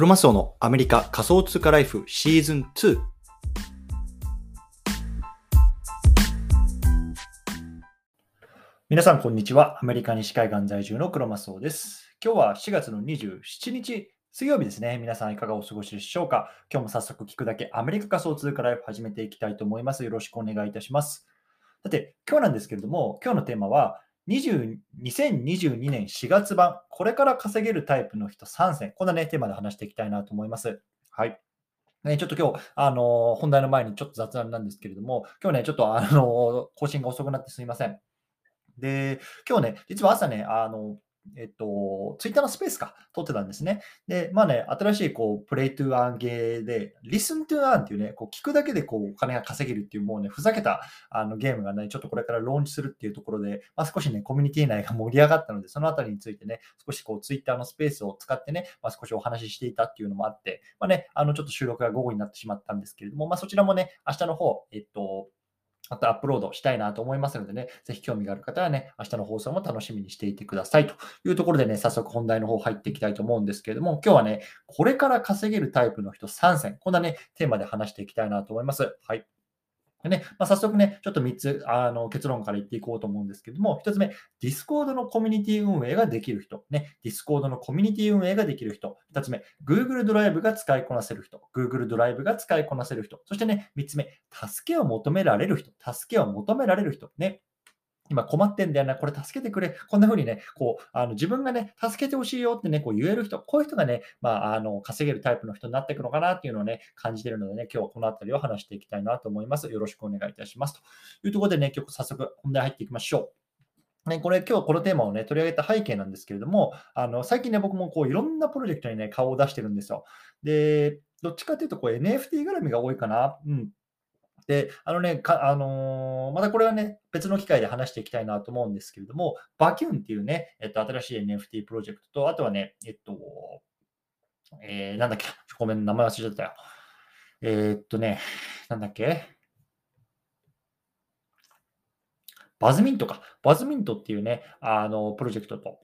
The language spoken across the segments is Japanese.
クロマスオのアメリカ仮想通貨ライフシーズン2。皆さん、こんにちは。アメリカ西海岸在住のクロマスオです。今日は4月の27日、水曜日ですね。皆さんいかがお過ごしでしょうか？今日も早速聞くだけアメリカ仮想通貨ライフ始めていきたいと思います。よろしくお願いいたします。さて、今日なんですけれども、今日のテーマは、2022年4月版、これから稼げるタイプの人3選、こんな、ね、テーマで話していきたいなと思います。はい。ね、ちょっと今日、あの本題の前にちょっと雑談なんですけれども、今日ね、ちょっと、あの更新が遅くなってすみません。で、今日ね、実は朝ね、あのえっと、ツイッターのスペースか、撮ってたんですね。で、まあね、新しい、こう、プレイトゥーアンゲーで、リスントゥーアンっていうね、こう、聞くだけで、こう、お金が稼げるっていう、もうね、ふざけた、あの、ゲームがね、ちょっとこれからローンチするっていうところで、まあ、少しね、コミュニティ内が盛り上がったので、そのあたりについてね、少しこう、ツイッターのスペースを使ってね、まあ、少しお話ししていたっていうのもあって、まあね、あの、ちょっと収録が午後になってしまったんですけれども、まあ、そちらもね、明日の方、えっと、またアップロードしたいなと思いますのでね、ぜひ興味がある方はね、明日の放送も楽しみにしていてくださいというところでね、早速本題の方入っていきたいと思うんですけれども、今日はね、これから稼げるタイプの人3選、こんなね、テーマで話していきたいなと思います。はい。ね、まあ、早速ね、ちょっと3つあの結論から言っていこうと思うんですけども、1つ目、 Discord のコミュニティ運営ができる人。ね、Discord のコミュニティ運営ができる人。2つ目、Google ドライブが使いこなせる人。Google ドライブが使いこなせる人。そしてね、3つ目、助けを求められる人。助けを求められる人。ね、今困ってんだよな、これ助けてくれ、こんな風にね、こう、あの自分がね、助けてほしいよってね、こう言える人、こういう人がね、まあ、あの、稼げるタイプの人になっていくのかなっていうのをね、感じてるのでね、今日はこのあたりを話していきたいなと思います。よろしくお願いいたします。というところでね、今日早速本題入っていきましょう。ね、これ今日このテーマをね、取り上げた背景なんですけれども、あの最近ね、僕もこういろんなプロジェクトにね、顔を出してるんですよ。で、どっちかというとこう NFT 絡みが多いかな。うん。で、あのね、かあのー、またこれはね、別の機会で話していきたいなと思うんですけれども、バキュンっていうね、えっと、新しい NFT プロジェクトと、あとはね、えっと、えー、なんだっけ、ごめん、名前忘れちゃったよ。えー、っとね、なんだっけ、バズミントか。バズミントっていうね、あの、プロジェクトと、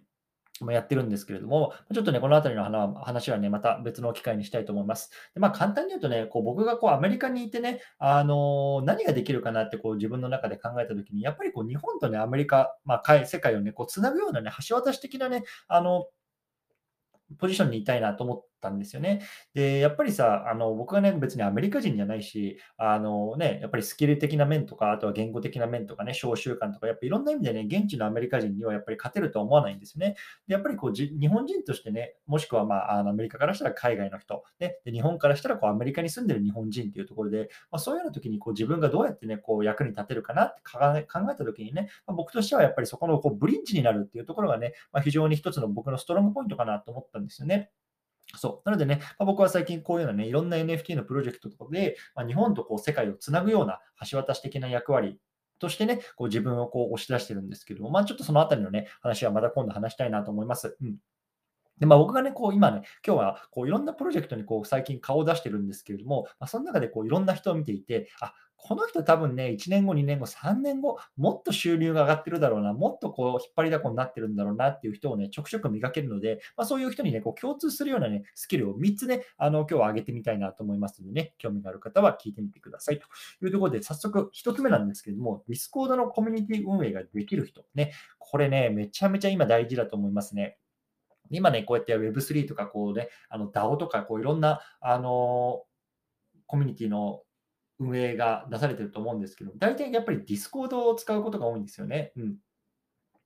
もやってるんですけれども、ちょっとね、このあたりの話はね、また別の機会にしたいと思います。でまあ、簡単に言うとね、こう僕がこうアメリカにいてね、あの何ができるかなってこう自分の中で考えたときに、やっぱりこう日本とね、アメリカ、まあ、世界をね、こうつなぐようなね、橋渡し的なね、あのポジションにいたいなと思ったんですよね。で、やっぱりさ、あの僕はね、別にアメリカ人じゃないし、あのね、やっぱりスキル的な面とか、あとは言語的な面とかね、小習慣とか、やっぱりいろんな意味でね、現地のアメリカ人にはやっぱり勝てるとは思わないんですよね。で、やっぱりこうじ日本人としてね、もしくは、まあ、あのアメリカからしたら海外の人、ね、で日本からしたらこうアメリカに住んでる日本人っていうところで、まあ、そういうような時にこう自分がどうやってね、こう役に立てるかなって考えた時にね、まあ、僕としてはやっぱりそこのこうブリンジになるっていうところがね、まあ、非常に一つの僕のストロングポイントかなと思ったんですよね。そう。なのでね、まあ、僕は最近こういうようなね、いろんな NFT のプロジェクトとかで、まあ、日本とこう世界をつなぐような橋渡し的な役割としてね、こう自分をこう押し出してるんですけども、まあ、ちょっとそのあたりのね、話はまた今度話したいなと思います。うん。で、まあ、僕がね、こう今ね、今日はこういろんなプロジェクトにこう最近顔を出してるんですけれども、まあ、その中でこういろんな人を見ていて、あ、この人多分ね、1年後、2年後、3年後、もっと収入が上がってるだろうな、もっとこう引っ張りだこになってるんだろうなっていう人をね、ちょくちょく見かけるので、まあ、そういう人にね、こう共通するようなね、スキルを3つね、あの今日は上げてみたいなと思いますのでね、興味がある方は聞いてみてくださいというところで、早速1つ目なんですけれども、Discord のコミュニティ運営ができる人、ね、これね、めちゃめちゃ今大事だと思いますね。今ね、こうやって Web3 とか、こうね、あの DAO とか、こういろんな、あのコミュニティの運営が出されてると思うんですけど、大体やっぱり Discord を使うことが多いんですよね。うん。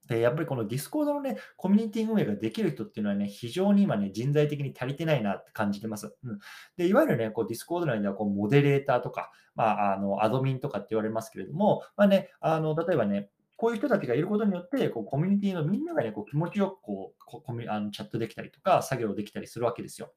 で、やっぱりこの Discord のね、コミュニティ運営ができる人っていうのはね、非常に今ね、人材的に足りてないなって感じてます。うん。で、いわゆるね、こう Discord 内ではこうモデレーターとか、まあ、あの、アドミンとかって言われますけれども、まあね、あの、例えばね、こういう人たちがいることによって、こうコミュニティのみんながね、こう気持ちよくこうコミあのチャットできたりとか、作業できたりするわけですよ。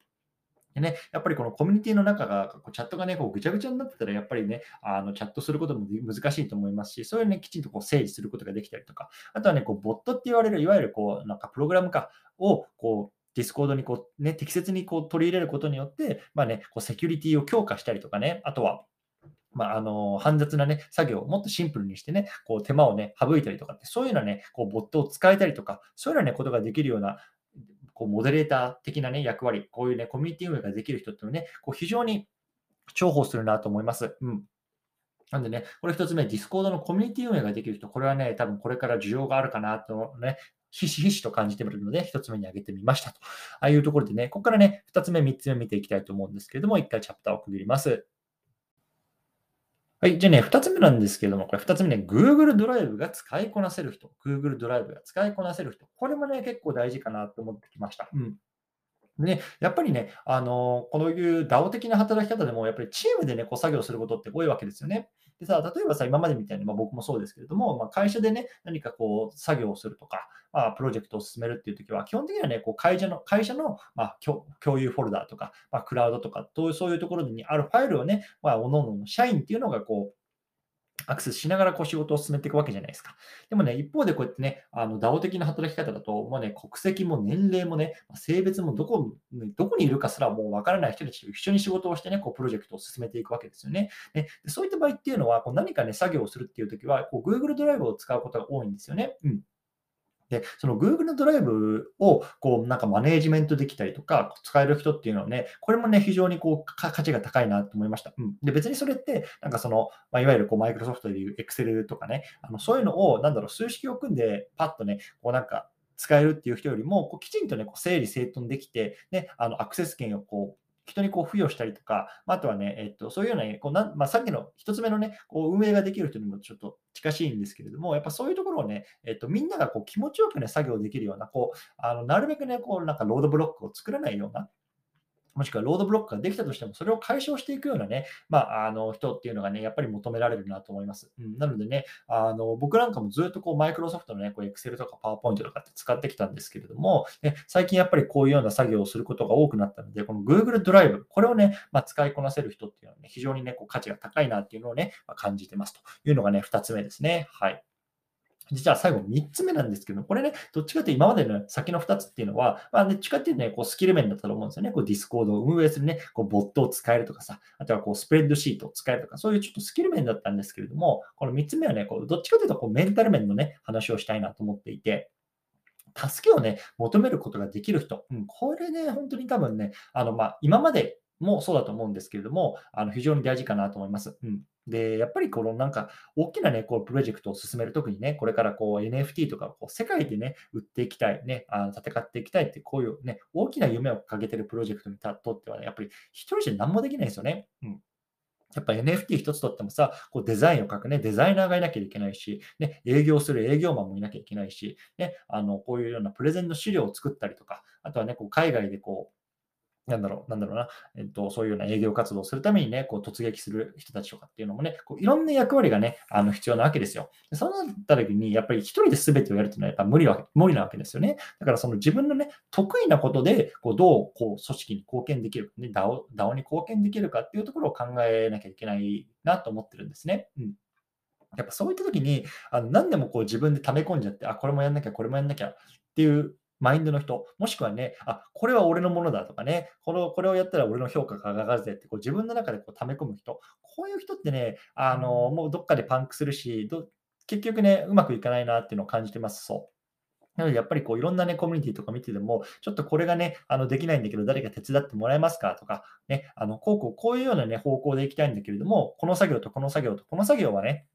でね、やっぱりこのコミュニティの中が、こうチャットがね、こうぐちゃぐちゃになってたら、やっぱりね、あのチャットすることも難しいと思いますし、そういうね、きちんとこう整理することができたりとか、あとはね、こうボットって言われる、いわゆるこう、なんかプログラム化を、こう、 Discord にこう、ね、適切にこう取り入れることによって、まあね、こうセキュリティを強化したりとかね、あとは、まあ、あの、煩雑なね、作業をもっとシンプルにしてね、こう手間をね、省いたりとかって、そういうようなね、こうボットを使えたりとか、そういうようなね、ことができるようなこうモデレーター的なね、役割、こういうね、コミュニティ運営ができる人っていうのね、こう非常に重宝するなと思います。うん。なんでね、これ一つ目、 Discord のコミュニティ運営ができる人、これはね、多分これから需要があるかなとね、ひしひしと感じてみるので、一つ目に挙げてみましたと。ああいうところでね、ここからね、二つ目、三つ目見ていきたいと思うんですけれども、一回チャプターを区切ります。はい。じゃあね、二つ目なんですけども、これ二つ目ね、Google ドライブが使いこなせる人。Google ドライブが使いこなせる人。これもね、結構大事かなと思ってきました。うん。で、やっぱりね、あの、こういう DAO 的な働き方でも、やっぱりチームでね、こう作業することって多いわけですよね。でさ、例えばさ、今までみたいに、まあ、僕もそうですけれども、まあ、会社でね、何かこう、作業をするとか、まあ、プロジェクトを進めるっていうときは、基本的にはね、こう会社の、会社の、まあ、共有フォルダーとか、まあ、クラウドとか、そういうところにあるファイルをね、まあ、おのおの社員っていうのがこう、アクセスしながらこう仕事を進めていくわけじゃないですか。でもね、一方でこうやってね、あの、DAO 的な働き方だと、もうね、国籍も年齢もね、性別もどこ、どこにいるかすらもうわからない人たちと一緒に仕事をしてね、こうプロジェクトを進めていくわけですよね。でそういった場合っていうのは、こう何かね、作業をするっていうときは、こう Google ドライブを使うことが多いんですよね。うん。で、その Google のドライブをこうなんかマネージメントできたりとか、使える人っていうのはね、これもね、非常にこう価値が高いなと思いました。うん、で、別にそれって、なんかその、まあ、いわゆるこうマイクロソフトでいう Excel とかね、あのそういうのを、なんだろう、数式を組んで、パッとね、こうなんか使えるっていう人よりも、こうきちんとね、こう整理整頓できて、ね、あのアクセス権をこう人にこう付与したりとか、あとはね、えっと、そういうような、こうなまあ、さっきの一つ目のね、こう運営ができる人にもちょっと近しいんですけれども、やっぱそういうところをね、えっと、みんながこう気持ちよくね、作業できるような、こう、あのなるべくね、こう、なんかロードブロックを作らないような、もしくはロードブロックができたとしても、それを解消していくようなね、まあ、あの人っていうのがね、やっぱり求められるなと思います。うん、なのでね、あの僕なんかもずっとこう、マイクロソフトのね、こう Excel とか PowerPoint とかって使ってきたんですけれども、ね、最近やっぱりこういうような作業をすることが多くなったので、この Google ドライブ、これをね、まあ、使いこなせる人っていうのはね、非常にね、こう価値が高いなっていうのをね、まあ、感じてますというのがね、2つ目ですね。はい。実は最後3つ目なんですけど、これね、どっちかというと今までの先の2つっていうのは、まあ、どっちかっていうとね、こうスキル面だったと思うんですよね。こう Discord を運営するね、こうボットを使えるとかさ、あとはこうスプレッドシートを使えるとか、そういうちょっとスキル面だったんですけれども、この3つ目はね、こうどっちかというとこうメンタル面のね、話をしたいなと思っていて、助けをね、求めることができる人、うん、これね、本当に多分ね、あの、まあ、今までもそうだと思うんですけれども、あの非常に大事かなと思います。うん、で、やっぱりこのなんか、大きなね、こう、プロジェクトを進めるときにね、これからこう、NFT とかこう世界でね、売っていきたい、ね、あ戦っていきたいって、こういうね、大きな夢を掲げてるプロジェクトにとってはね、やっぱり一人じゃ何もできないですよね。うん。やっぱ NFT 一つとってもさ、こうデザインを書くね、デザイナーがいなきゃいけないし、ね、営業する営業マンもいなきゃいけないし、ね、あの、こういうようなプレゼンの資料を作ったりとか、あとはね、こう海外でこう、なんだろう、なんだろうな、えっと、そういうような営業活動をするためにね、こう突撃する人たちとかっていうのもね、こういろんな役割がね、あの必要なわけですよ。でそうなった時に、やっぱり一人で全てをやるっていうのはやっぱ無理わ無理なわけですよね。だからその自分のね、得意なことで、こうどうこう組織に貢献できる、ね、DAO, DAO に貢献できるかっていうところを考えなきゃいけないなと思ってるんですね。うんやっぱそういった時に、あの何でもこう自分で溜め込んじゃって、あ、これもやんなきゃ、これもやんなきゃっていうマインドの人、もしくはね、あ、これは俺のものだとかね、このこれをやったら俺の評価が上がるぜってこう自分の中でこう溜め込む人、こういう人ってね、あのもうどっかでパンクするし、結局ね、うまくいかないなっていうのを感じてます。そう。なので、やっぱりこういろんなね、コミュニティとか見てても、ちょっとこれがね、あのできないんだけど、誰か手伝ってもらえますかとか、ね、あのこうこうこういうようなね、方向でいきたいんだけれども、この作業とこの作業とこの作業はね、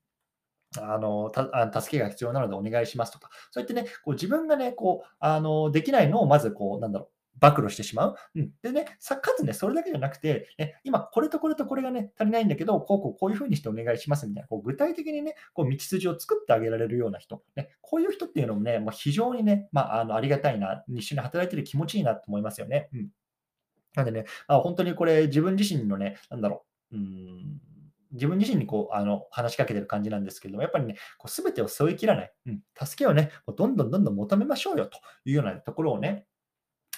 あの、たあ助けが必要なのでお願いしますとか、そうやってね、こう自分がね、こう、あの、できないのをまずこう、なんだろう、暴露してしまう。うん、でね、さかつね、それだけじゃなくて、ね、今、これとこれとこれがね、足りないんだけど、こうこうこういうふうにしてお願いしますみたいな、こう具体的にね、こう道筋を作ってあげられるような人、ね、こういう人っていうのもね、もう非常にね、まあ、あのありがたいな、一緒に働いてて気持ちいいなと思いますよね。うん、なんでね、あ、本当にこれ、自分自身のね、なんだろう、うん自分自身にこうあの話しかけてる感じなんですけども、やっぱりね、こう全てを背負いきらない、うん、助けをね、どんどんどんどん求めましょうよというようなところをね、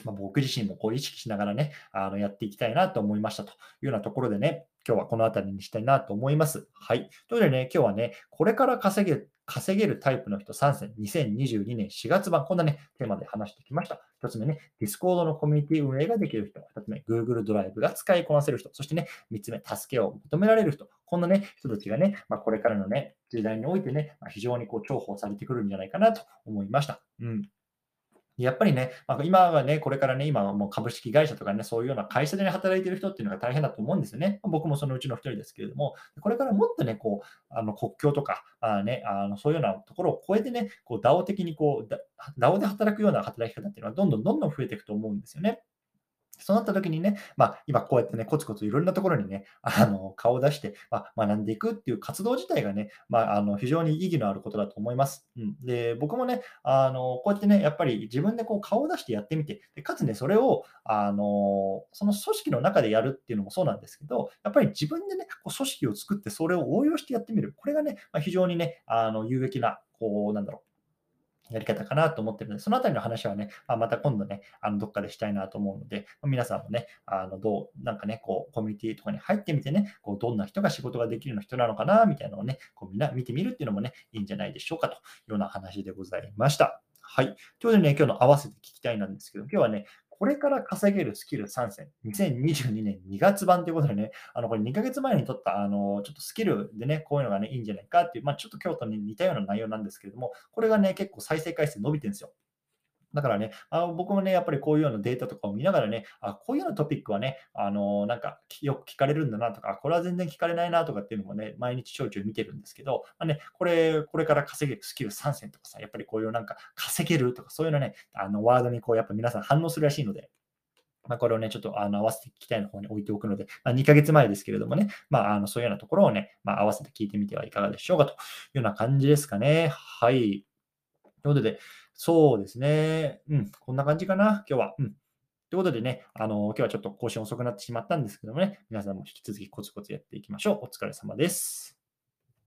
まあ、僕自身もこう意識しながらね、あのやっていきたいなと思いましたというようなところでね、今日はこの辺りにしたいなと思います。はい。ということでね、今日はね、これから稼げ、稼げるタイプの人3選、2022年4月版、こんなね、テーマで話してきました。1つ目ね、Discord のコミュニティ運営ができる人。2つ目、Google ドライブが使いこなせる人。そしてね、3つ目、助けを求められる人。こんなね、人たちがね、まあ、これからのね、時代においてね、まあ、非常にこう重宝されてくるんじゃないかなと思いました。うん。やっぱりね、まあ、今はね、これからね、今はもう株式会社とかね、そういうような会社でね、働いてる人っていうのが大変だと思うんですよね。僕もそのうちの一人ですけれども、これからもっとね、こう、あの国境とか、あね、あのそういうようなところを超えてね、こう、DAO 的にこう、DAO で働くような働き方っていうのはどんどんどんどん増えていくと思うんですよね。そうなった時にね、まあ、今こうやってね、コツコツいろんなところにね、あの、顔を出して、まあ、学んでいくっていう活動自体がね、まあ、あの、非常に意義のあることだと思います。うん。で、僕もね、あの、こうやってね、やっぱり自分でこう顔を出してやってみて、で、かつね、それを、あの、その組織の中でやるっていうのもそうなんですけど、やっぱり自分でね、こう組織を作ってそれを応用してやってみる。これがね、まあ、非常にね、あの、有益な、こう、なんだろう、やり方かなと思ってるので、そのあたりの話はね、まあ、また今度ね、あのどっかでしたいなと思うので、ま、皆さんもね、あのどう、なんかね、こう、コミュニティとかに入ってみてね、こうどんな人が仕事ができるような人なのかな、みたいなのをね、こうみんな見てみるっていうのもね、いいんじゃないでしょうかというような話でございました。はい。ということでね、今日の合わせて聞きたいなんですけど、今日はね、これから稼げるスキル3選、2022年2月版ということでね、あの、これ2ヶ月前に撮った、あの、ちょっとスキルでね、こういうのがね、いいんじゃないかっていう、まあ、ちょっと京都に似たような内容なんですけれども、これがね、結構再生回数伸びてるんですよ。だからね、あ僕もね、やっぱりこういうようなデータとかを見ながらね、あこういうようなトピックはね、あのなんかよく聞かれるんだなとか、これは全然聞かれないなとかっていうのもね、毎日ちょいちょい見てるんですけど、まあね、これ、これから稼げるスキル3選とかさ、やっぱりこういうなんか稼げるとか、そういうのね、あのワードにこう、やっぱ皆さん反応するらしいので、まあ、これをね、ちょっとあの合わせて聞きたいの方に置いておくので、まあ、2ヶ月前ですけれどもね、まあ、あのそういうようなところをね、まあ、合わせて聞いてみてはいかがでしょうかというような感じですかね。はい。ということで、そうですね。うん、こんな感じかな、今日は。うん。ということでね、あの、今日はちょっと更新遅くなってしまったんですけどもね、皆さんも引き続きコツコツやっていきましょう。お疲れ様です。